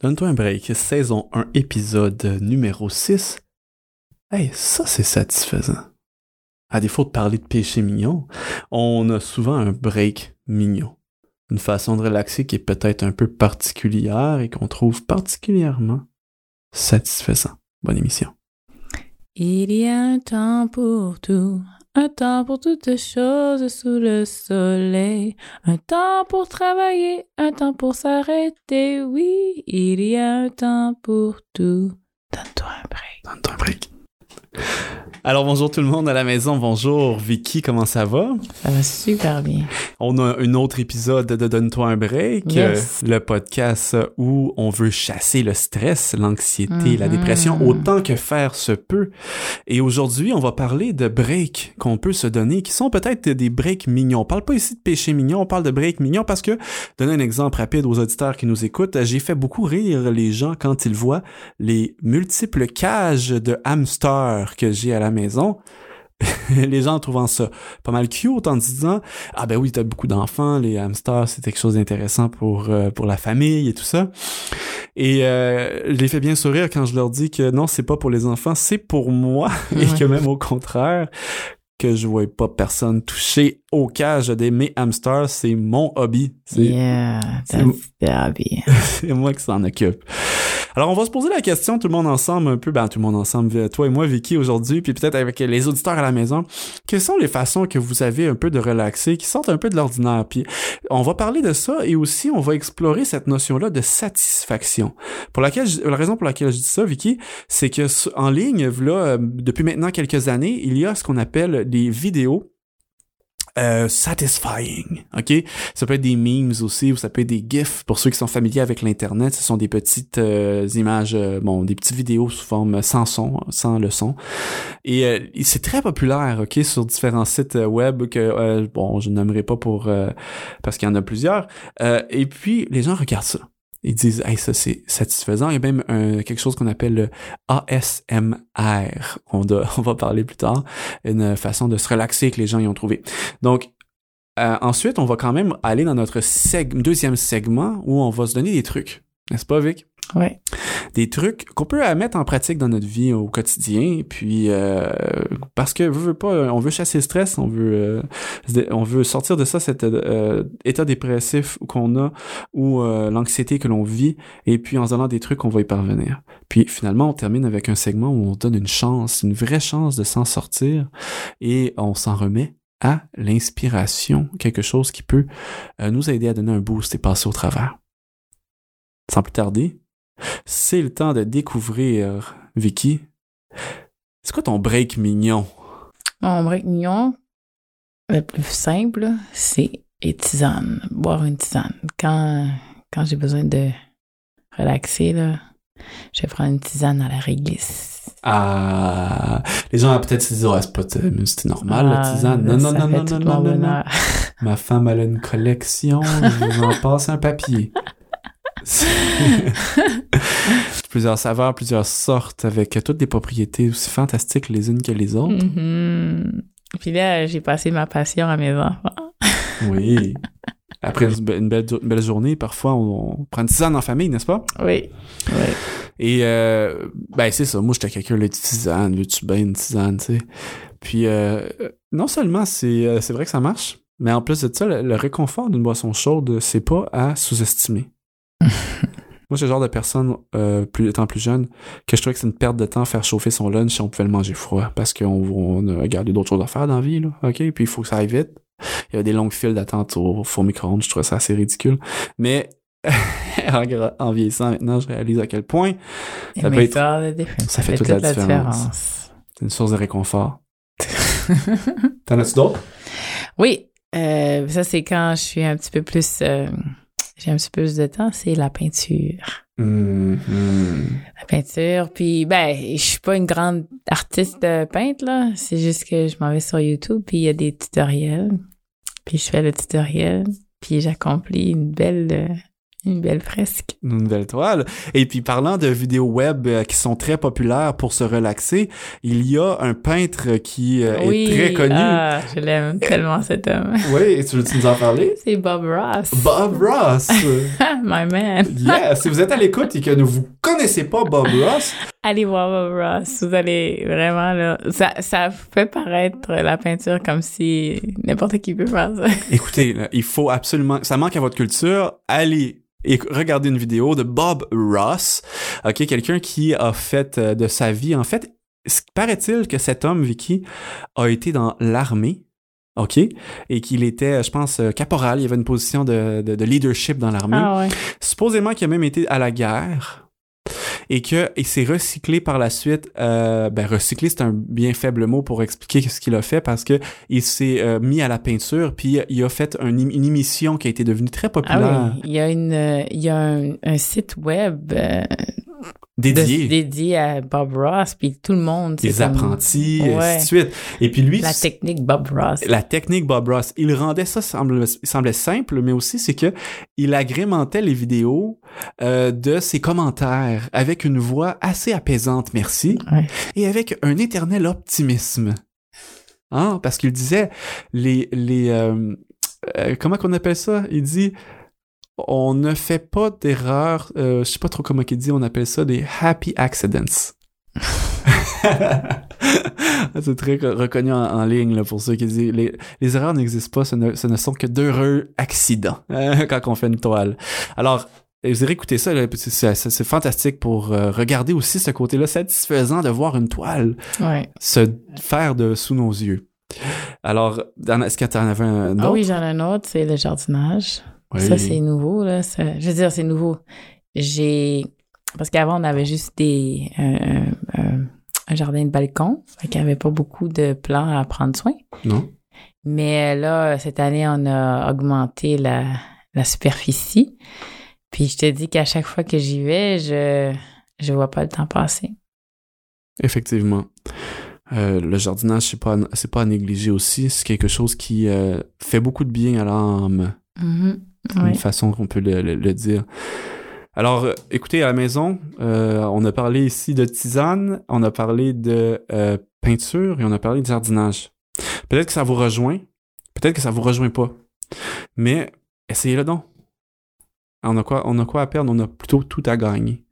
Donne-toi un break, saison 1, épisode numéro 6. Hey, ça c'est satisfaisant. À défaut de parler de péché mignon, on a souvent un break mignon. Une façon de relaxer qui est peut-être un peu particulière et qu'on trouve particulièrement satisfaisant. Bonne émission. Il y a un temps pour tout, un temps pour toutes choses sous le soleil, un temps pour travailler, un temps pour s'arrêter, oui, il y a un temps pour tout. Donne-toi un break. Donne-toi un break. Alors bonjour tout le monde à la maison, bonjour Vicky, comment ça va? Ça va super bien. On a un autre épisode de Donne-toi un break, Yes. euh, le podcast où on veut chasser le stress, l'anxiété, la Mhm. dépression autant que faire se peut. Et aujourd'hui, on va parler de breaks qu'on peut se donner, qui sont peut-être des breaks mignons. On parle pas ici de péché mignon, on parle de breaks mignons parce que, donner un exemple rapide aux auditeurs qui nous écoutent, j'ai fait beaucoup rire les gens quand ils voient les multiples cages de hamsters que j'ai à la maison. les gens en trouvant ça pas mal cute en disant ah ben oui t'as beaucoup d'enfants les hamsters c'est quelque chose d'intéressant pour euh, pour la famille et tout ça et euh, je les fais bien sourire quand je leur dis que non c'est pas pour les enfants c'est pour moi et que même au contraire que je vois pas personne toucher aux cages de mes hamsters c'est mon hobby c'est Yeah, c'est- hobby. c'est moi qui s'en occupe. Alors, on va se poser la question, tout le monde ensemble, un peu, ben, tout le monde ensemble, euh, toi et moi, Vicky, aujourd'hui, puis peut-être avec les auditeurs à la maison. Quelles sont les façons que vous avez un peu de relaxer, qui sortent un peu de l'ordinaire? Puis, on va parler de ça et aussi, on va explorer cette notion-là de satisfaction. Pour laquelle, je- la raison pour laquelle je dis ça, Vicky, c'est que en ligne, là, euh, depuis maintenant quelques années, il y a ce qu'on appelle des vidéos euh, satisfying, ok? Ça peut être des memes aussi, ou ça peut être des gifs. Pour ceux qui sont familiers avec l'internet, ce sont des petites euh, images, euh, bon, des petites vidéos sous forme sans son, sans le son. Et euh, c'est très populaire, ok, sur différents sites web que, bon, je nommerai pas pour parce qu'il y en a plusieurs. Et puis les gens regardent ça. Ils disent, hey, ça c'est satisfaisant. Il y a même quelque chose qu'on appelle le ASMR. On, doit- on va parler plus tard. Une façon de se relaxer que les gens y ont trouvé. Donc, euh, ensuite, on va quand même aller dans notre seg- deuxième segment où on va se donner des trucs. N'est-ce pas, Vic? Ouais. Des trucs qu'on peut euh, mettre en pratique dans notre vie au quotidien. Puis, euh, parce que, veut, pas, on veut chasser le stress, on veut, euh, on veut sortir de ça, cet euh, état dépressif qu'on a ou euh, l'anxiété que l'on vit. Et puis, en se donnant des trucs, on va y parvenir. Puis, finalement, on termine avec un segment où on donne une chance, une vraie chance de s'en sortir et on s'en remet à l'inspiration, quelque chose qui peut euh, nous aider à donner un boost et passer au travers. Sans plus tarder, c'est le temps de découvrir, Vicky. C'est quoi ton break mignon? Mon break mignon, le plus simple, c'est les tisanes. Boire une tisane. Quand, quand j'ai besoin de relaxer, là, je vais prendre une tisane à la réglisse. Ah, les gens peut-être se disent, ouais, c'est pas, mais c'est normal, la Ah, tisane. Non, non, non, non, non, non, non. Ma femme, elle a une collection, je vous en passe un papier. plusieurs saveurs, plusieurs sortes, avec toutes des propriétés aussi fantastiques les unes que les autres. Mhm. Puis là, j'ai passé ma passion à mes enfants. Oui. Après une, be- une belle, une belle journée, parfois, on, on prend une tisane en famille, n'est-ce pas? Oui. Oui. Et, euh, ben, c'est ça. Moi, j'étais quelqu'un, le tisane, veux-tu bien une tisane, tu sais. Puis, euh, non seulement c'est euh, c'est vrai que ça marche, mais en plus de ça, le, le réconfort d'une boisson chaude, c'est pas à sous-estimer. Moi, je suis le genre de personne, euh, plus, étant plus jeune, que je trouvais que c'est une perte de temps faire chauffer son lunch si on pouvait le manger froid. Parce qu'on on a regardé d'autres choses à faire dans la vie, là. OK? Puis il faut que ça aille vite. Il y a des longues files d'attente au four micro-ondes. Je trouvais ça assez ridicule. Mais en, vieillissant maintenant, je réalise à quel point Ça peut être- fait toute la différence. c'est une source de réconfort. T'en as-tu d'autres? oui. Euh, ça, c'est quand je suis un petit peu plus... euh, j'ai un petit peu plus de temps, c'est la peinture. Mhm. La peinture, puis ben, je suis pas une grande artiste de peintre, là. C'est juste que je m'en vais sur YouTube, puis il y a des tutoriels. Puis je fais le tutoriel, puis j'accomplis une belle... Une belle fresque. Une nouvelle toile. Et puis parlant de vidéos web euh, qui sont très populaires pour se relaxer, il y a un peintre qui euh, oui, est très connu. Ah, je l'aime tellement cet homme. Oui, tu veux nous en parler? C'est Bob Ross. Bob Ross. My man. yeah, si vous êtes à l'écoute et que ne vous connaissez pas Bob Ross, Allez voir Bob Ross. Vous allez vraiment là. Ça, ça fait paraître la peinture comme si n'importe qui peut faire ça. écoutez, là, il faut absolument, ça manque à votre culture, allez et regardez une vidéo de Bob Ross, ok, quelqu'un qui a fait euh, de sa vie, en fait, paraît-il que cet homme, Vicky, a été dans l'armée, ok, et qu'il était, je pense, euh, caporal, il avait une position de, de- de leadership dans l'armée. Ah ouais. Supposément qu'il a même été à la guerre et que il s'est recyclé par la suite. Euh, ben recyclé, c'est un bien faible mot pour expliquer ce qu'il a fait parce que il s'est euh, mis à la peinture puis il a fait un- une émission qui a été devenue très Ah populaire, oui. Il y a une, euh, il y a un, un site web euh, de- dédiée. dédié à Bob Ross, puis tout le monde. comme apprentis, et ainsi de suite. Et puis lui, La technique Bob Ross. la technique Bob Ross, il rendait ça semble, il semblait simple, mais aussi c'est que il agrémentait les vidéos euh, de ses commentaires avec une voix assez apaisante, merci, Ouais. et avec un éternel optimisme. Hein? Parce qu'il disait les les euh, euh, comment qu'on appelle ça? Il dit on ne fait pas d'erreurs, euh, je sais pas trop comment il dit, on appelle ça des happy accidents. C'est très re- reconnu en, en ligne là, pour ceux qui disent les, les erreurs n'existent pas, ce ne, ce ne sont que d'heureux accidents hein, quand on fait une toile. Alors, vous irez écouter ça, c'est- fantastique pour euh, regarder aussi ce côté-là satisfaisant de voir une toile Ouais. se faire de sous nos yeux. Alors, est-ce que tu en avais un autre? Ah oui, j'en ai un autre, c'est le jardinage. Oui. Ça, c'est nouveau, là. ça- je veux dire, c'est nouveau. J'ai. Parce qu'avant, on avait juste des. un- un- un jardin de balcon. Fait qu'il n'y avait pas beaucoup de plants à prendre soin. Non? Mais là, cette année, on a augmenté la, la superficie. Puis je te dis qu'à chaque fois que j'y vais, je je vois pas le temps passer. Effectivement. Euh, le jardinage, c'est pas, pas à négliger aussi. C'est quelque chose qui euh, fait beaucoup de bien à l'âme. Mhm. une Ouais. façon qu'on peut le, le- le dire. Alors, écoutez, à la maison, euh, on a parlé ici de tisane, on a parlé de euh, peinture et on a parlé de jardinage. Peut-être que ça vous rejoint, peut-être que ça vous rejoint pas, mais essayez-le donc. On a quoi, on a quoi à perdre, on a plutôt tout à gagner.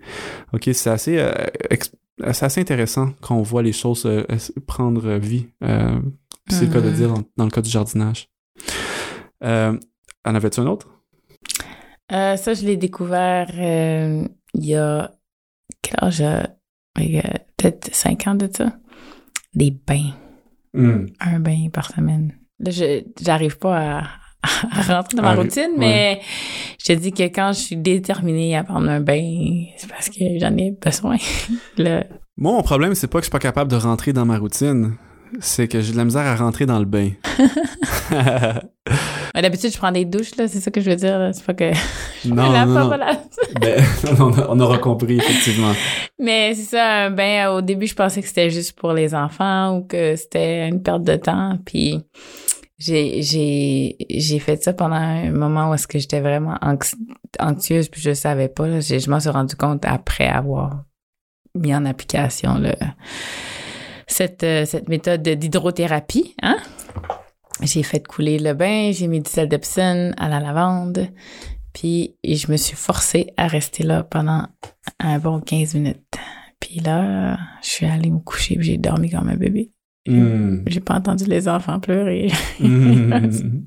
Ok, c'est assez, euh, c'est assez intéressant quand on voit les choses prendre vie. C'est le cas de dire dans, dans le cas du jardinage. En avais-tu un autre? Euh, ça, je l'ai découvert euh, il y a quel âge? Peut-être cinq ans de ça? Des bains. Un bain par semaine. Là, je j'arrive pas à, à rentrer dans ma Ah, routine, mais je te dis que quand je suis déterminée à prendre un bain, c'est parce que j'en ai besoin. Moi, mon problème, c'est pas que je suis pas capable de rentrer dans ma routine. C'est que j'ai de la misère à rentrer dans le bain. D'habitude, je prends des douches, là, c'est ça que je veux dire. C'est pas que. je non, non, non. voilà. Ben, on, a- on aura compris, effectivement. Mais c'est ça, un bain, au début, je pensais que c'était juste pour les enfants ou que c'était une perte de temps. Puis j'ai, j'ai, j'ai fait ça pendant un moment où est-ce que j'étais vraiment anx- anxieuse puis je savais pas. là. Je m'en suis rendu compte après avoir mis en application le, cette, euh, cette méthode d'hydrothérapie. Hein? J'ai fait couler le bain, j'ai mis du sel d'Epsom à la lavande. Puis je me suis forcée à rester là pendant un bon 15 minutes. Puis là, je suis allée me coucher j'ai dormi comme un bébé. Hmm. J'ai pas entendu les enfants pleurer. Hmm.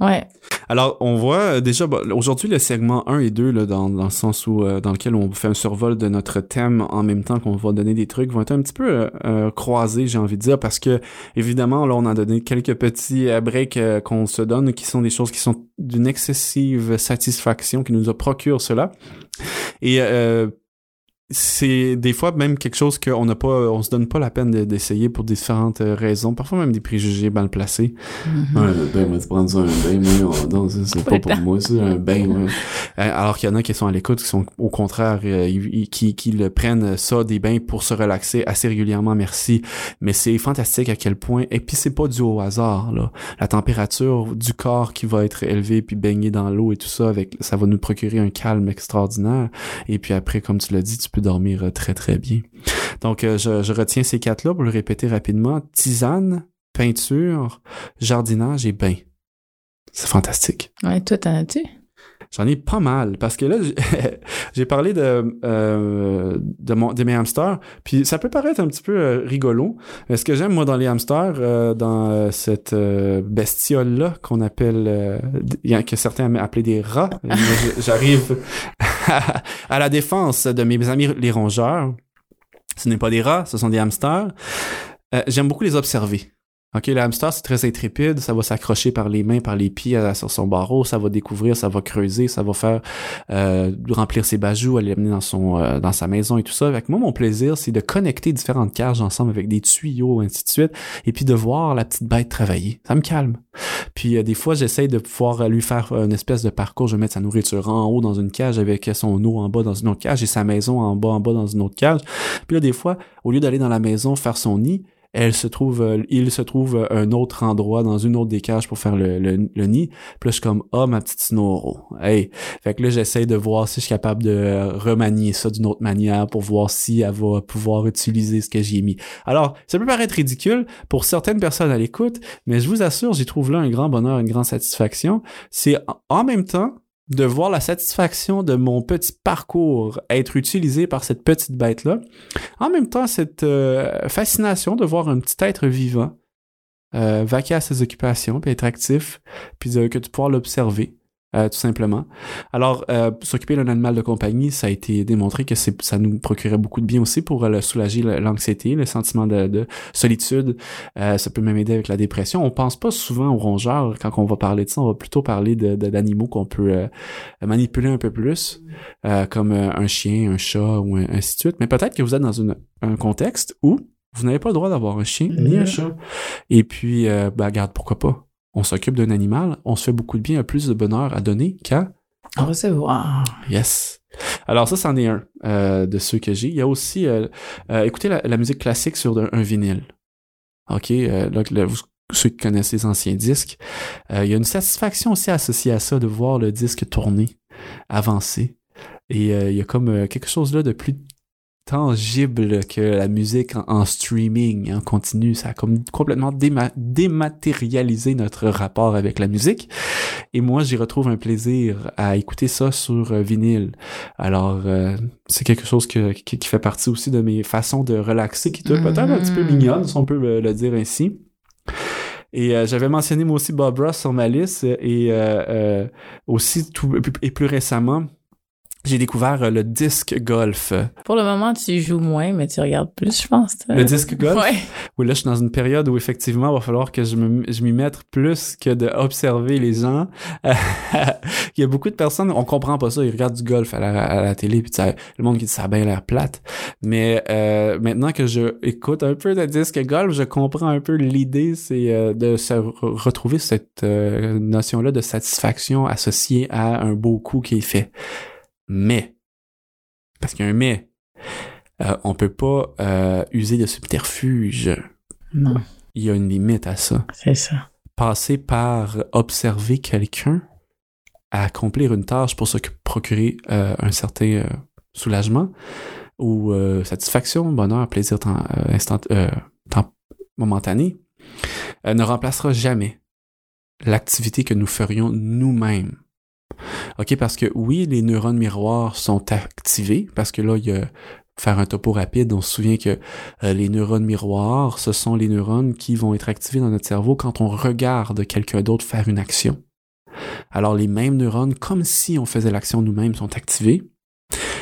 Ouais. Alors, on voit euh, déjà, bah, aujourd'hui, le segment 1 et 2, là, dans, dans le sens où, euh, dans lequel on fait un survol de notre thème en même temps qu'on va donner des trucs, vont être un petit peu euh, euh, croisés, j'ai envie de dire, parce que, évidemment, là, on a donné quelques petits breaks qu'on se donne, qui sont des choses qui sont d'une excessive satisfaction, qui nous procurent cela. Et c'est des fois même quelque chose qu'on n'a pas, on se donne pas la peine de- d'essayer pour différentes euh, raisons, parfois même des préjugés mal placés. Mhm. Ouais, moi, tu prends ça, un bain, moi, oh, non, ça, c'est pas pour Attends. moi, ça, un bain, ouais. Euh, Alors qu'il y en a qui sont à l'écoute, qui sont au contraire, euh, qui, qui le prennent ça, des bains pour se relaxer assez régulièrement, merci. Mais c'est fantastique à quel point, et puis c'est pas dû au hasard, là. La température du corps qui va être élevée, puis baigner dans l'eau et tout ça, avec, ça va nous procurer un calme extraordinaire. Et puis après, comme tu l'as dit, tu peux dormir euh, très très bien. Donc, euh, je, retiens ces quatre-là pour le répéter rapidement. Tisane, peinture, jardinage et bain. C'est fantastique. Ouais, toi, t'en as-tu? J'en ai pas mal. Parce que là j'ai- parlé de euh, de mon de mes hamsters puis ça peut paraître un petit peu euh, rigolo mais ce que j'aime moi dans les hamsters euh, dans euh, cette bestiole là qu'on appelle euh, que certains appellent des rats j'arrive à, la défense de mes amis les rongeurs. Ce n'est pas des rats ce sont des hamsters. Euh, j'aime beaucoup les observer OK, le hamster, c'est très intrépide, ça va s'accrocher par les mains, par les pieds sur son barreau, ça va découvrir, ça va creuser, ça va faire euh, remplir ses bajoux, aller l'amener dans son euh, dans sa maison et tout ça. Avec moi, mon plaisir, c'est de connecter différentes cages ensemble avec des tuyaux, ainsi de suite, et puis de voir la petite bête travailler. Ça me calme. Puis euh, des fois, j'essaye de pouvoir lui faire une espèce de parcours. Je vais mettre sa nourriture en haut dans une cage avec son eau en bas dans une autre cage et sa maison en bas en bas dans une autre cage. Puis là, des fois, au lieu d'aller dans la maison faire son nid, elle se trouve, euh, il se trouve un autre endroit dans une autre des cages pour faire le, le, le nid. Puis là, je suis comme, ah, ma petite Snoro. Hey. Fait que là, j'essaie de voir si je suis capable de euh, remanier ça d'une autre manière pour voir si elle va pouvoir utiliser ce que j'y ai mis. Alors, ça peut paraître ridicule pour certaines personnes à l'écoute, mais je vous assure, j'y trouve là un grand bonheur, une grande satisfaction. C'est en même temps de voir la satisfaction de mon petit parcours être utilisé par cette petite bête-là. En même temps, cette euh, fascination de voir un petit être vivant euh, vaquer à ses occupations, puis être actif, puis de- que tu pouvoir l'observer, euh, tout simplement. Alors, euh, s'occuper d'un animal de compagnie, ça a été démontré que c'est, ça nous procurait beaucoup de bien aussi pour euh, soulager l'anxiété, le sentiment de, de solitude. Euh, ça peut même aider avec la dépression. On pense pas souvent aux rongeurs quand on va parler de ça. On va plutôt parler de, de- d'animaux qu'on peut manipuler un peu plus, euh, comme un chien, un chat ou un- ainsi de suite. Mais peut-être que vous êtes dans une, un contexte où vous n'avez pas le droit d'avoir un chien ni un chat. Et puis, euh, bah, regarde, pourquoi pas? On s'occupe d'un animal, on se fait beaucoup de bien, a plus de bonheur à donner qu'à recevoir. Yes. Alors ça, c'en est un euh, de ceux que j'ai. Il y a aussi, euh, euh, écoutez la, la musique classique sur un, un vinyle. OK, là, vous- ceux qui connaissent les anciens disques, il y a une satisfaction aussi associée à ça de voir le disque tourner, avancer. Et il y a comme quelque chose là de plus tangible que la musique en, en streaming, en continu. Ça a comme complètement déma- dématérialisé notre rapport avec la musique. Et moi, j'y retrouve un plaisir à écouter ça sur euh, vinyle. Alors, euh, c'est quelque chose que, qui, qui fait partie aussi de mes façons de relaxer, qui est peut-être un petit peu Mhm. mignonne, si on peut le, le dire ainsi. Et euh, j'avais mentionné moi aussi Bob Ross sur ma liste et euh, euh, aussi tout et plus récemment j'ai découvert euh, le disque golf. Pour le moment, tu joues moins, mais tu regardes plus, je pense. toi. Le disque golf? Ouais. Oui, là, je suis dans une période où effectivement, il va falloir que je me- je m'y mette plus que d'observer les gens. il y a beaucoup de personnes, on comprend pas ça, ils regardent du golf à la, à la télé, puis ça- le monde qui dit ça a bien l'air plate. Mais euh, maintenant que je écoute un peu de disque golf, je comprends un peu l'idée, c'est euh, de se re- retrouver cette euh, notion-là de satisfaction associée à un beau coup qui est fait. Mais, parce qu'il y a un mais, euh, on peut pas euh, user de subterfuge. Non, Il y a une limite à ça. c'est ça. Passer par observer quelqu'un à accomplir une tâche pour se procurer euh, un certain euh, soulagement ou euh, satisfaction, bonheur, plaisir temps- euh, instant, euh, temps- momentané, euh, ne remplacera jamais l'activité que nous ferions nous-mêmes. OK, parce que oui, les neurones miroirs sont activés, parce que là, il y a faire un topo rapide, on se souvient que euh, les neurones miroirs, ce sont les neurones qui vont être activés dans notre cerveau quand on regarde quelqu'un d'autre faire une action. Alors les mêmes neurones, comme si on faisait l'action nous-mêmes, sont activés,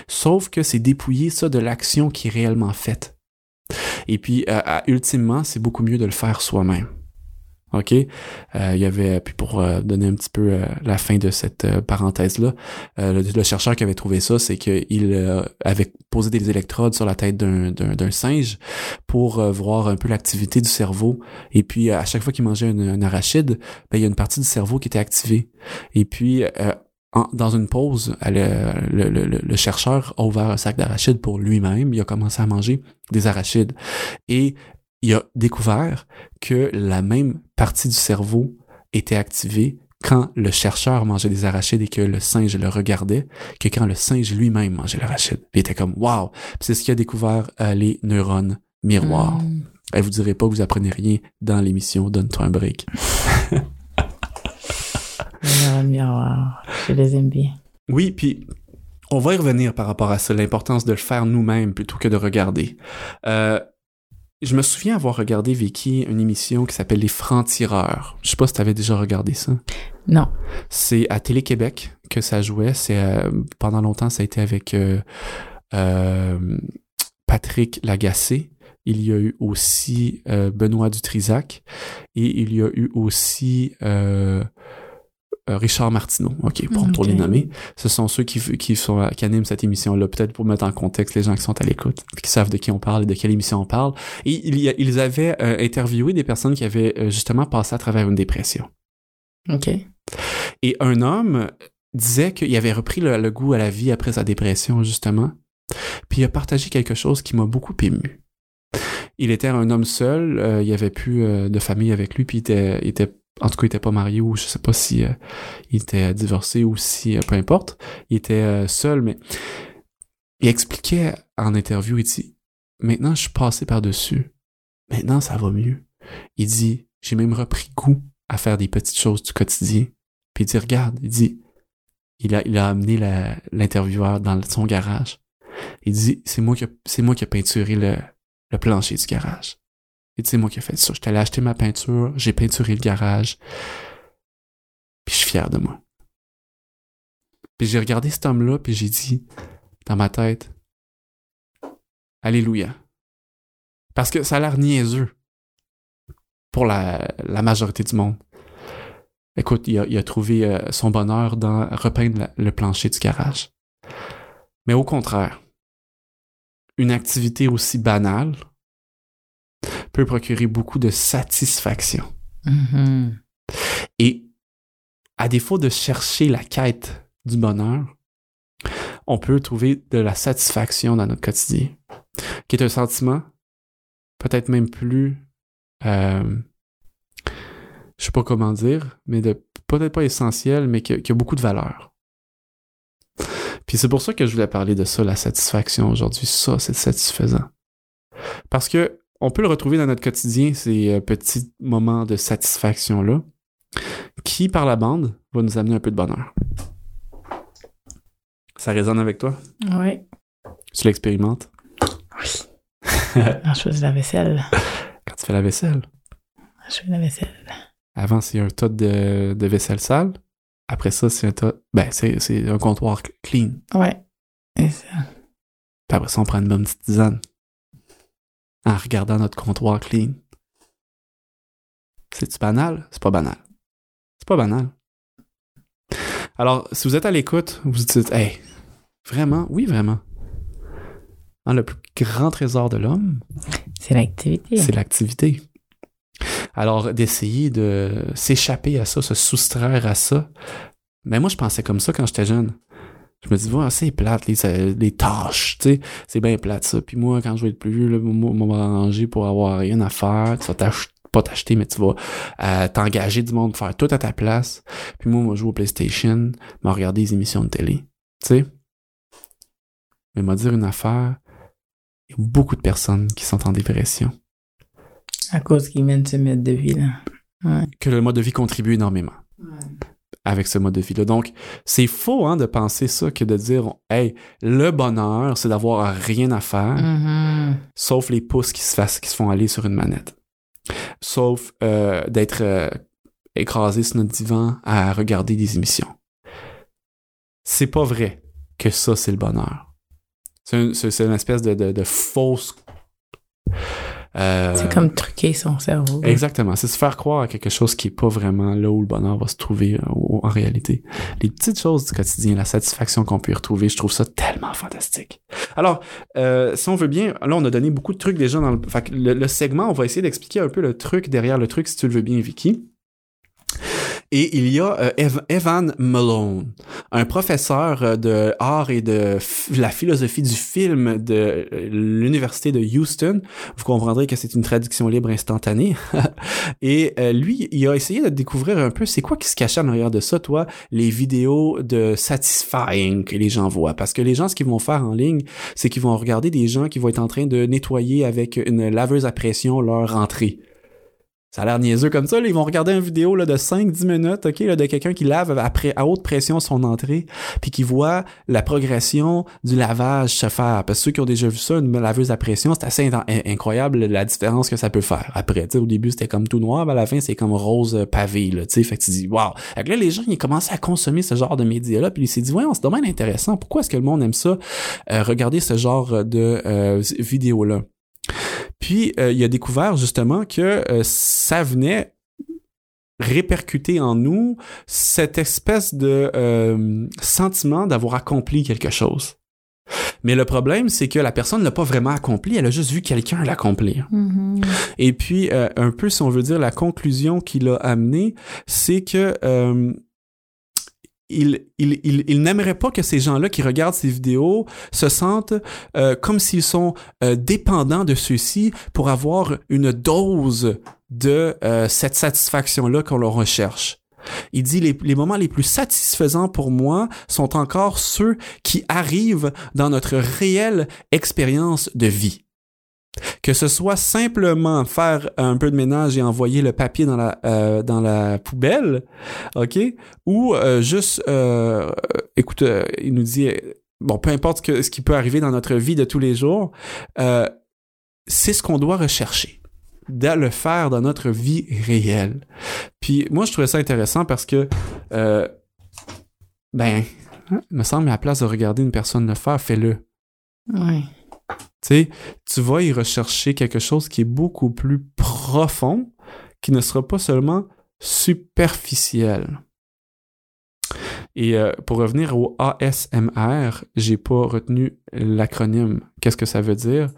sauf que c'est dépouiller ça de l'action qui est réellement faite. Et puis, euh, ultimement, c'est beaucoup mieux de le faire soi-même. OK? Euh, il y avait, puis pour euh, donner un petit peu euh, la fin de cette euh, parenthèse-là, euh, le, le chercheur qui avait trouvé ça, c'est qu'il euh, avait poser des électrodes sur la tête d'un, singe pour voir un peu l'activité du cerveau. Et puis, à chaque fois qu'il mangeait un, arachide, ben, il y a une partie du cerveau qui était activée. Et puis, en- dans une pause, le, le- le- le chercheur a ouvert un sac d'arachides pour lui-même. Il a commencé à manger des arachides. Et il a découvert que la même partie du cerveau était activée quand le chercheur mangeait des arachides et que le singe le regardait, que quand le singe lui-même mangeait l'arachide. Il était comme wow. C'est ce qui a découvert euh, les neurones miroirs. Mm. Elle vous dirait pas que vous apprenez rien dans l'émission Donne-toi un break. Les neurones miroirs. Je les aime bien. Oui, puis on va y revenir par rapport à ça, l'importance de le faire nous-mêmes plutôt que de regarder. Euh, je me souviens avoir regardé, Vicky, une émission qui s'appelle Les Francs-Tireurs. Je sais pas si tu avais déjà regardé ça. Non. C'est à Télé-Québec que ça jouait. C'est euh, pendant longtemps, ça a été avec euh, euh, Patrick Lagacé. Il y a eu aussi euh, Benoît Dutrisac et il y a eu aussi euh, Richard Martineau. OK, pour, les nommer. Ce sont ceux qui, qui, sont, qui animent cette émission-là, peut-être pour mettre en contexte les gens qui sont à l'écoute, qui savent de qui on parle et de quelle émission on parle. Et il y a- ils avaient euh, interviewé des personnes qui avaient euh, justement passé à travers une dépression. OK. Et un homme disait qu'il avait repris le, le goût à la vie après sa dépression, justement. Puis il a partagé quelque chose qui m'a beaucoup ému. Il était un homme seul, euh, il n'y avait plus euh, de famille avec lui, puis il était, il était en tout cas, il était pas marié ou je sais pas si euh, il était divorcé ou si, euh, peu importe. Il était euh, seul, mais il expliquait en interview, il dit, maintenant je suis passé par-dessus. Maintenant ça va mieux. Il dit, j'ai même repris goût à faire des petites choses du quotidien. Puis il dit, regarde, il dit, il a, il a amené l'intervieweur dans son garage. Il dit, c'est moi qui, a- c'est moi qui ai peinturé le, le plancher du garage. Dit, c'est moi qui ai fait ça. Je suis allé acheter ma peinture, j'ai peinturé le garage. Puis je suis fier de moi. Puis j'ai regardé cet homme-là, puis j'ai dit, dans ma tête, Alléluia. Parce que ça a l'air niaiseux pour la, la majorité du monde. Écoute, il a, il a trouvé euh, son bonheur dans repeindre le plancher du garage. Mais au contraire, une activité aussi banale peut procurer beaucoup de satisfaction. Mhm. Et à défaut de chercher la quête du bonheur, on peut trouver de la satisfaction dans notre quotidien, qui est un sentiment peut-être même plus, euh, je sais pas comment dire, mais de peut-être pas essentiel, mais qui a beaucoup de valeur. Puis c'est pour ça que je voulais parler de ça, la satisfaction aujourd'hui. Ça, c'est satisfaisant. Parce que on peut le retrouver dans notre quotidien, ces euh, petits moments de satisfaction-là, qui, par la bande, va nous amener un peu de bonheur. Ça résonne avec toi? Oui. Tu l'expérimentes? Alors, je fais la vaisselle. quand tu fais la vaisselle. Je fais la vaisselle. Avant, c'est un tas de, de vaisselle sale. Après ça, c'est un tas... Ben, c'est c'est un comptoir clean. Ouais. Et ça. Puis après ça, on prend une bonne petite tisane. En regardant notre comptoir clean. C'est-tu banal? C'est pas banal. C'est pas banal. Alors, si vous êtes à l'écoute, vous vous dites, hey, vraiment? Oui, vraiment. Hein, le plus grand trésor de l'homme, C'est l'activité. c'est l'activité. Alors, d'essayer de s'échapper à ça, se soustraire à ça. Mais moi, je pensais comme ça quand j'étais jeune. Je me dis, ouais, c'est plate, les, euh, les tâches, tu sais, c'est bien plate ça. Puis moi, quand je vais être plus vieux, là, moi, moi, m'arranger pour avoir rien à faire, tu vas t'ach- pas t'acheter, mais tu vas euh, t'engager du monde faire tout à ta place. Puis moi, moi, je joue au PlayStation, me regarder des émissions de télé, tu sais. Mais m'a dire une affaire, il y a beaucoup de personnes qui sont en dépression. À cause qu'ils mènent ce mode de vie, là. que le mode de vie contribue énormément avec ce mode de vie-là. Donc, c'est faux hein, de penser ça que de dire Hey, le bonheur, c'est d'avoir rien à faire, Mhm. sauf les pouces qui se, fassent, qui se font aller sur une manette. Sauf euh, d'être euh, écrasé sur notre divan à regarder des émissions. C'est pas vrai que ça, c'est le bonheur. C'est un- c'est c'est une espèce de, de- de fausse Euh, C'est comme truquer son cerveau. Exactement. C'est se faire croire à quelque chose qui est pas vraiment là où le bonheur va se trouver euh, en réalité. Les petites choses du quotidien, la satisfaction qu'on peut y retrouver, je trouve ça tellement fantastique. Alors, euh, si on veut bien, là, on a donné beaucoup de trucs déjà dans le, fait que le, le segment. On va essayer d'expliquer un peu le truc derrière le truc, si tu le veux bien, Vicky. Et il y a euh, Ev- Evan Malone, un professeur euh, de art et de la philosophie du film de euh, l'université de Houston. Vous comprendrez que c'est une traduction libre instantanée. et lui, il a essayé de découvrir un peu c'est quoi qui se cachait en arrière de ça, toi, les vidéos de satisfying que les gens voient. Parce que les gens, ce qu'ils vont faire en ligne, c'est qu'ils vont regarder des gens qui vont être en train de nettoyer avec une laveuse à pression leur entrée. Ça a l'air niaiseux comme ça. Là. Ils vont regarder une vidéo là, de 5-10 minutes ok, là, de quelqu'un qui lave après, à haute pression son entrée, puis qui voit la progression du lavage se faire. Parce que ceux qui ont déjà vu ça, une laveuse à pression, c'est assez in- incroyable la différence que ça peut faire. Après, tu sais, au début, c'était comme tout noir, mais à la fin, c'est comme rose euh, pavé. Là, fait que tu dis, là, les gens, ils commencent à consommer ce genre de médias-là, puis ils s'est dit, ouais, c'est domaine intéressant. Pourquoi est-ce que le monde aime ça? Euh, regarder ce genre de euh, vidéos-là. Puis euh, il a découvert justement que euh, ça venait répercuter en nous cette espèce de euh, sentiment d'avoir accompli quelque chose. Mais le problème, c'est que la personne ne l'a pas vraiment accompli, elle a juste vu quelqu'un l'accomplir. Mhm. Et puis, euh, un peu, si on veut dire, la conclusion qu'il a amenée, c'est que euh, il, il, il, il n'aimerait pas que ces gens-là qui regardent ces vidéos se sentent euh, comme s'ils sont euh, dépendants de ceux-ci pour avoir une dose de euh, cette satisfaction-là qu'on leur recherche. Il dit les, les moments les plus satisfaisants pour moi sont encore ceux qui arrivent dans notre réelle expérience de vie. Que ce soit simplement faire un peu de ménage et envoyer le papier dans la, euh, dans la poubelle, OK? Ou euh, juste, euh, écoute, il nous dit, bon, peu importe ce, qui peut arriver dans notre vie de tous les jours, c'est ce qu'on doit rechercher, de le faire dans notre vie réelle. Puis moi, je trouvais ça intéressant parce que, ben, il me semble, à la place de regarder une personne le faire, fais-le. Ouais. Tu sais, tu vas y rechercher quelque chose qui est beaucoup plus profond, qui ne sera pas seulement superficiel. Et euh, pour revenir au ASMR, j'ai pas retenu l'acronyme. Qu'est-ce que ça veut dire?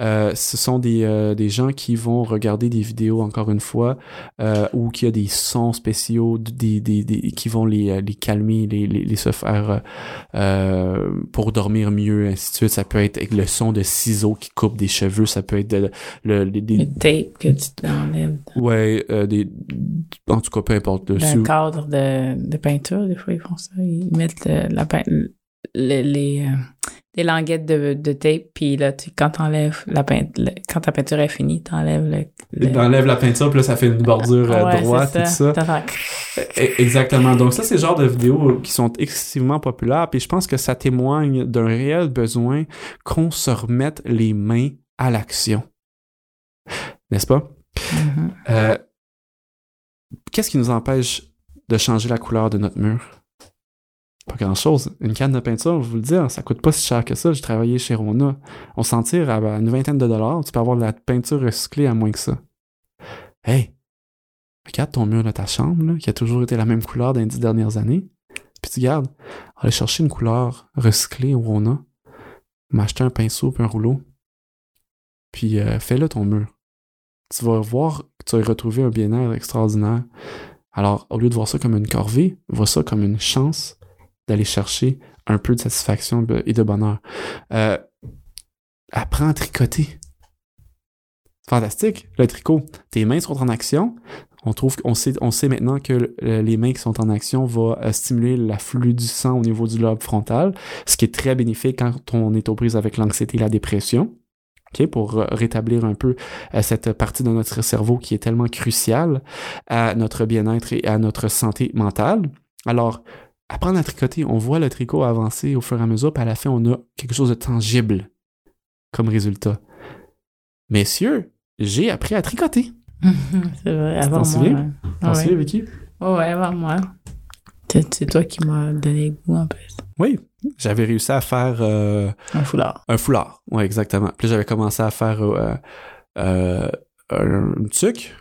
Euh, ce sont des, euh, des gens qui vont regarder des vidéos, encore une fois, euh, où il y a des sons spéciaux des, des, des- qui vont les, euh, les calmer, les, les, les se faire euh, euh, pour dormir mieux, ainsi de suite. Ça peut être avec le son de ciseaux qui coupent des cheveux, ça peut être de- le, les- des, Le tape que tu t'enlèves ouais, euh, des, en tout cas, peu importe. dessus. cadre de, de peinture. Des fois, ils font ça. Ils mettent le- la pein- le- les, euh, des languettes de, de tape, puis là, tu, quand t'enlèves la peinte, le- quand ta peinture est finie, t'enlèves le, le- Il enlève la peinture, puis là, ça fait une bordure euh, Ouais, droite et tout ça. E- Exactement. Donc ça, c'est le genre de vidéos qui sont excessivement populaires. Puis je pense que ça témoigne d'un réel besoin qu'on se remette les mains à l'action. N'est-ce pas? Mhm. Euh, Qu'est-ce qui nous empêche de changer la couleur de notre mur? Pas grand-chose. Une canne de peinture, je vous le dis, ça coûte pas si cher que ça. J'ai travaillé chez Rona. On s'en tire à une vingtaine de dollars. Tu peux avoir de la peinture recyclée à moins que ça. Hey! Regarde ton mur de ta chambre, qui a toujours été la même couleur dans les dix dernières années. Puis tu gardes, aller chercher une couleur recyclée au Rona, m'acheter un pinceau puis un rouleau, puis euh, fais-le ton mur. Tu vas voir que tu vas retrouver un bien-être extraordinaire. Alors, au lieu de voir ça comme une corvée, vois ça comme une chance d'aller chercher un peu de satisfaction et de bonheur. Euh, apprends à tricoter. Fantastique, le tricot. Tes mains sont en action. On trouve qu'on sait, on sait maintenant que les mains qui sont en action vont euh, stimuler l'afflux du sang au niveau du lobe frontal, ce qui est très bénéfique quand on est aux prises avec l'anxiété et la dépression. Pour euh, rétablir un peu cette partie de notre cerveau qui est tellement cruciale à notre bien-être et à notre santé mentale. Alors, apprendre à tricoter, on voit le tricot avancer au fur et à mesure, puis à la fin, on a quelque chose de tangible comme résultat. Messieurs, j'ai appris à tricoter. c'est vrai, t'en avant souviens? T'en souviens, Vicky? Ouais, ouais, avant moi. C'est c'est toi qui m'as donné le goût en plus. Oui, j'avais réussi à faire euh, Un foulard. un foulard. Oui, exactement. Puis j'avais commencé à faire euh, euh, un, un tuc,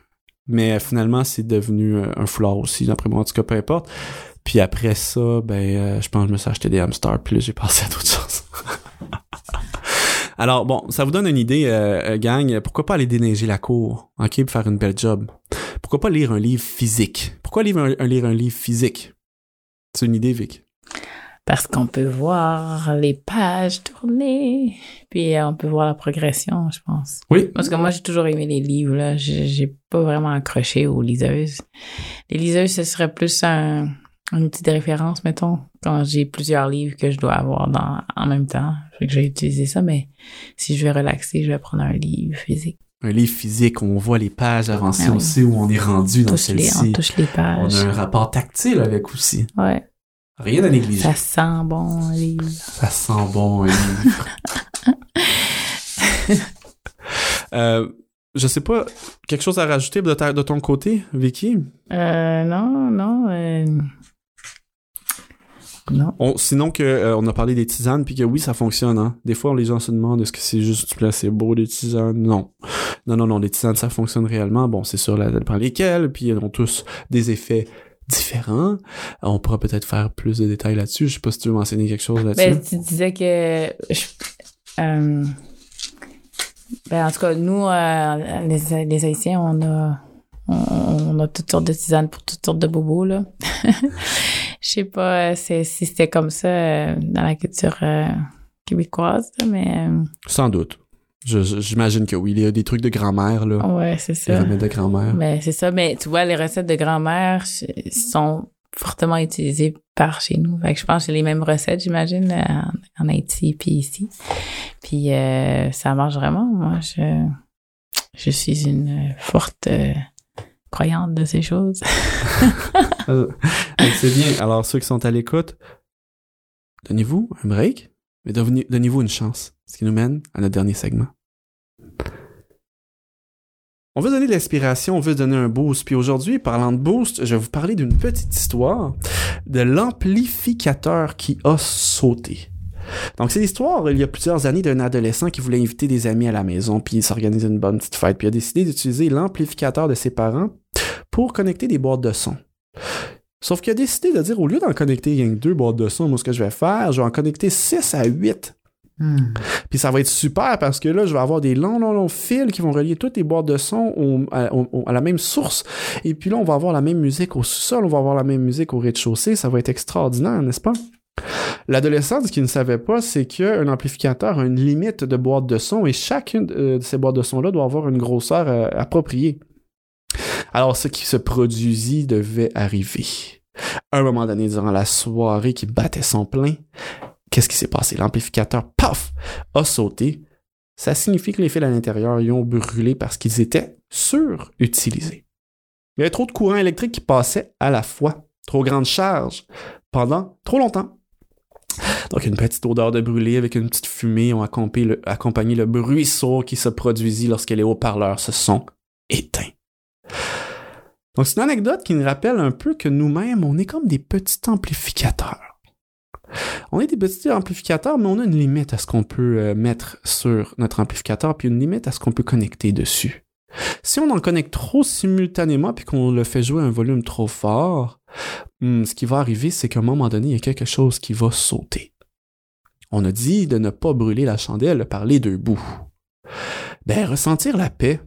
mais finalement, c'est devenu un foulard aussi, d'après moi, en tout cas, peu importe. Puis après ça, ben, euh, je pense que je me suis acheté des hamsters, puis là, j'ai passé à d'autres choses. Alors, bon, ça vous donne une idée, euh, euh, gang. Pourquoi pas aller déneiger la cour, OK, pour faire une belle job? Pourquoi pas lire un livre physique? Pourquoi lire un, lire un livre physique? C'est une idée, Vic. Parce qu'on peut voir les pages tourner, puis on peut voir la progression, je pense. Oui. Parce que moi, j'ai toujours aimé les livres, là. J'ai pas vraiment accroché aux liseuses. Les liseuses, ce serait plus un, un outil de référence, mettons, quand j'ai plusieurs livres que je dois avoir dans, en même temps. Fait que j'ai utilisé ça, mais si je veux relaxer, je vais prendre un livre physique. Un livre physique, on voit les pages avancer, Ah oui. on sait où on est rendu dans les, on celle-ci. touche les On pages. a un rapport tactile avec aussi. Ouais. Rien à négliger. Ça sent bon, un livre. Ça sent bon un livre. euh, je sais pas, quelque chose à rajouter de, ta- de ton côté, Vicky? Euh, non, non, euh... Non. On- sinon que euh, on a parlé des tisanes puis que oui ça fonctionne hein. Des fois les gens se demandent est-ce que c'est juste du placebo des tisanes? Non. Non non non, les tisanes ça fonctionne réellement. Bon, c'est sûr là dépend lesquelles puis ils ont tous des effets différents. On pourra peut-être faire plus de détails là-dessus. Je sais pas si tu veux mentionner quelque chose là-dessus. Ben, tu disais que. je- euh, ben, en tout cas, nous, euh, les, les Haïtiens, on a, on, on a toutes sortes de tisanes pour toutes sortes de bobos, là. Je sais pas euh, si c'était comme ça euh, dans la culture euh, québécoise, mais euh, Sans doute. J'imagine que oui, il y a des trucs de grand-mère là, ouais, c'est des ça. remèdes de grand-mère. Mais c'est ça, mais tu vois, les recettes de grand-mère sont fortement utilisées par chez nous. Fait que je pense que c'est les mêmes recettes, j'imagine, en, en Haïti puis ici. Puis euh, ça marche vraiment. Moi, je, je suis une forte croyante de ces choses. Euh, c'est bien. Alors, ceux qui sont à l'écoute, donnez-vous un break, mais donnez- donnez-vous une chance. Ce qui nous mène à notre dernier segment. On veut donner de l'inspiration, on veut donner un boost. Puis aujourd'hui, parlant de boost, je vais vous parler d'une petite histoire de l'amplificateur qui a sauté. Donc, c'est l'histoire, il y a plusieurs années, d'un adolescent qui voulait inviter des amis à la maison, puis il s'organisait une bonne petite fête, puis il a décidé d'utiliser l'amplificateur de ses parents pour connecter des boîtes de son. Sauf qu'il a décidé de dire, au lieu d'en connecter rien que deux boîtes de son, moi, ce que je vais faire, je vais en connecter 6 à 8. Puis ça va être super parce que là, je vais avoir des longs, longs, longs fils qui vont relier toutes les boîtes de son au- à, au- à la même source. Et puis là, on va avoir la même musique au sous-sol, on va avoir la même musique au rez-de-chaussée. Ça va être extraordinaire, n'est-ce pas? L'adolescent, ce qu'il ne savait pas, c'est qu'un amplificateur a une limite de boîtes de son et chacune euh, de ces boîtes de son-là doit avoir une grosseur euh, appropriée. Alors, ce qui se produisit devait arriver. Un moment donné, durant la soirée qui battait son plein, qu'est-ce qui s'est passé? L'amplificateur, paf, a sauté. Ça signifie que les fils à l'intérieur y ont brûlé parce qu'ils étaient surutilisés. Il y avait trop de courant électrique qui passait à la fois. Trop grande charge pendant trop longtemps. Donc, une petite odeur de brûlé avec une petite fumée ont accompagné le, accompagné le bruit sourd qui se produisit lorsque les haut-parleurs se sont éteints. Donc, c'est une anecdote qui nous rappelle un peu que nous-mêmes, on est comme des petits amplificateurs. On est des petits amplificateurs, mais on a une limite à ce qu'on peut euh, mettre sur notre amplificateur, puis une limite à ce qu'on peut connecter dessus. Si on en connecte trop simultanément, puis qu'on le fait jouer à un volume trop fort, hmm, ce qui va arriver, c'est qu'à un moment donné, il y a quelque chose qui va sauter. On a dit de ne pas brûler la chandelle par les deux bouts. Ben, ressentir la paix,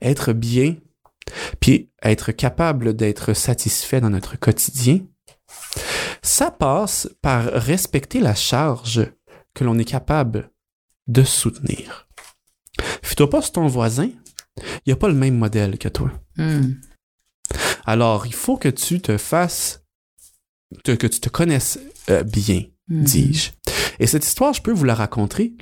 être bien, puis être capable d'être satisfait dans notre quotidien, ça passe par respecter la charge que l'on est capable de soutenir. Fais-toi pas sur ton voisin, il n'y a pas le même modèle que toi. Hmm. Alors, il faut que tu te fasses, que que tu te connaisses euh, bien, Hmm. dis-je. Et cette histoire, je peux vous la raconter,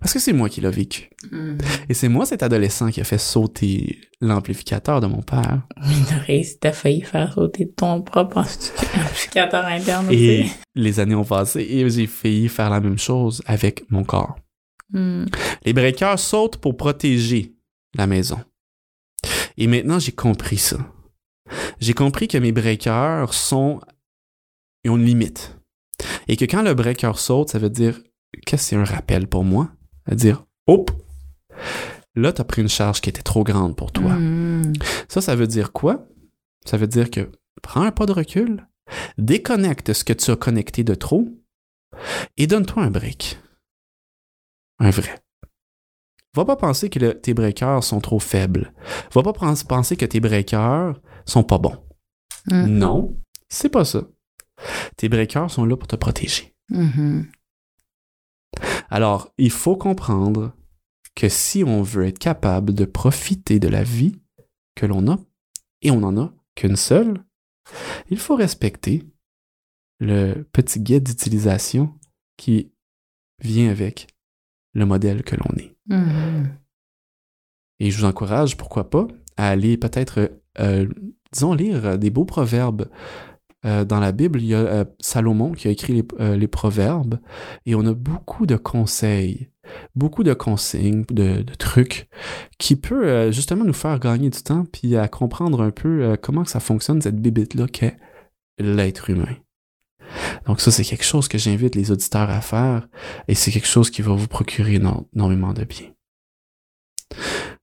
parce que c'est moi qui l'ai vécu. Hmm. Et c'est moi, cet adolescent, qui a fait sauter l'amplificateur de mon père. Réussi, t'as failli faire sauter ton propre amplificateur interne Et les années ont passé et j'ai failli faire la même chose avec mon corps. Hmm. Les breakers sautent pour protéger la maison. Et maintenant, j'ai compris ça. J'ai compris que mes breakers sont. Ils ont une limite. Et que quand le breaker saute, ça veut dire que c'est un rappel pour moi? À dire, hop, là, tu as pris une charge qui était trop grande pour toi. Mhm. Ça, ça veut dire quoi? Ça veut dire que prends un pas de recul, déconnecte ce que tu as connecté de trop et donne-toi un break. Un vrai. Va pas penser que le- tes breakers sont trop faibles. Va pas pens- penser que tes breakers sont pas bons. Mhm. Non, c'est pas ça. Tes breakers sont là pour te protéger. Mhm. Alors, il faut comprendre que si on veut être capable de profiter de la vie que l'on a, et on n'en a qu'une seule, il faut respecter le petit guide d'utilisation qui vient avec le modèle que l'on est. Mhm. Et je vous encourage, pourquoi pas, à aller peut-être, euh, disons, lire des beaux proverbes. Euh, dans la Bible, il y a euh, Salomon qui a écrit les, euh, les proverbes et on a beaucoup de conseils, beaucoup de consignes, de, de trucs qui peut euh, justement nous faire gagner du temps puis à comprendre un peu euh, comment que ça fonctionne cette bibite-là qu'est l'être humain. Donc ça, c'est quelque chose que j'invite les auditeurs à faire et c'est quelque chose qui va vous procurer éno- énormément de bien.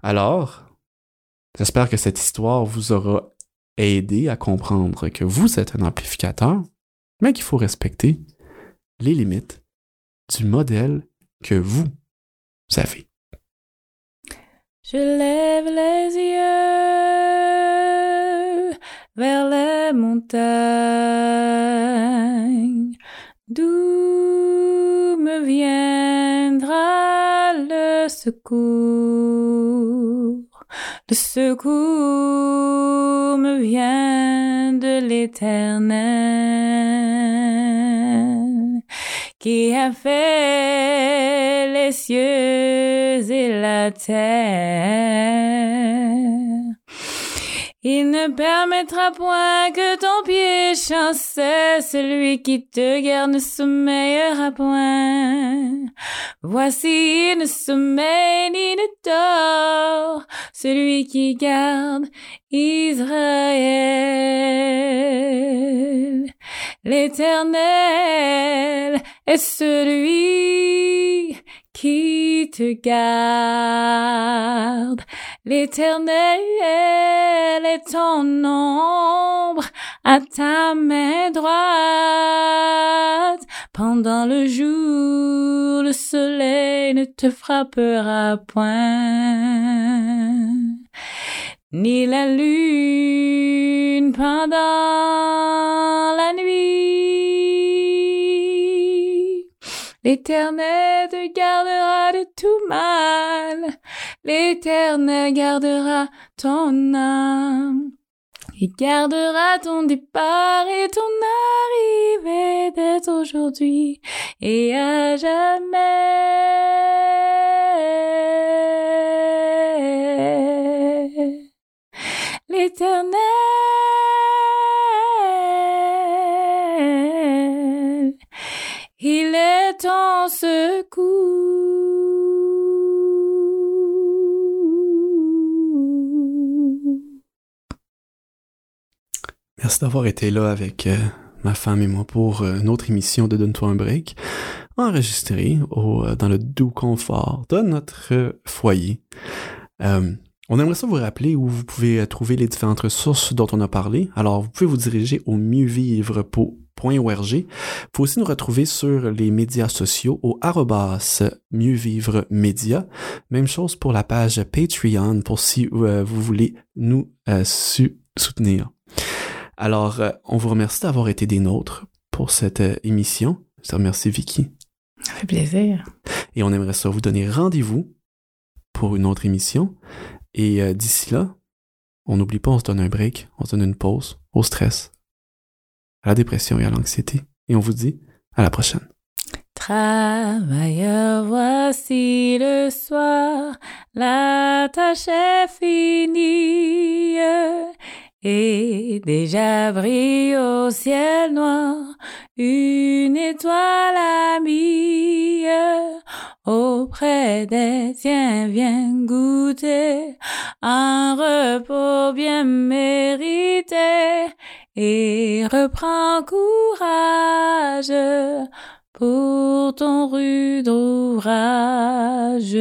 Alors, j'espère que cette histoire vous aura aidé à comprendre que vous êtes un amplificateur, mais qu'il faut respecter les limites du modèle que vous avez. Je lève les yeux vers les montagnes, d'où me viendra le secours? Le secours me vient de l'éternel qui a fait les cieux et la terre. Il ne permettra point que ton pied chancelle, celui qui te garde ne sommeillera point. Voici, il ne sommeille ni ne celui qui garde Israël. L'Éternel est celui qui te garde. L'Éternel est ton ombre à ta main droite. Pendant le jour, le soleil ne te frappera point, ni la lune pendant L'Éternel te gardera de tout mal. L'Éternel gardera ton âme. Il gardera ton départ et ton arrivée dès aujourd'hui et à jamais. L'Éternel, Merci d'avoir été là avec euh, ma femme et moi pour euh, une émission de Donne-toi un break, enregistrée euh, dans le doux confort de notre euh, foyer. On aimerait ça vous rappeler où vous pouvez trouver les différentes ressources dont on a parlé. Alors, vous pouvez vous diriger au mieuxvivre.org. Vous pouvez aussi nous retrouver sur les médias sociaux au arrobas mieuxvivre média. Même chose pour la page Patreon pour si euh, vous voulez nous euh, soutenir. Alors, euh, on vous remercie d'avoir été des nôtres pour cette euh, émission. Je te remercie, Vicky. Ça fait plaisir. Et on aimerait ça vous donner rendez-vous pour une autre émission. Et euh, d'ici là, on n'oublie pas, on se donne un break, on se donne une pause au stress, à la dépression et à l'anxiété. Et on vous dit à la prochaine. Travailleurs, voici le soir, la tâche est finie. Et déjà brille au ciel noir une étoile amie. Auprès des tiens, viens goûter un repos bien mérité et reprends courage pour ton rude ouvrage.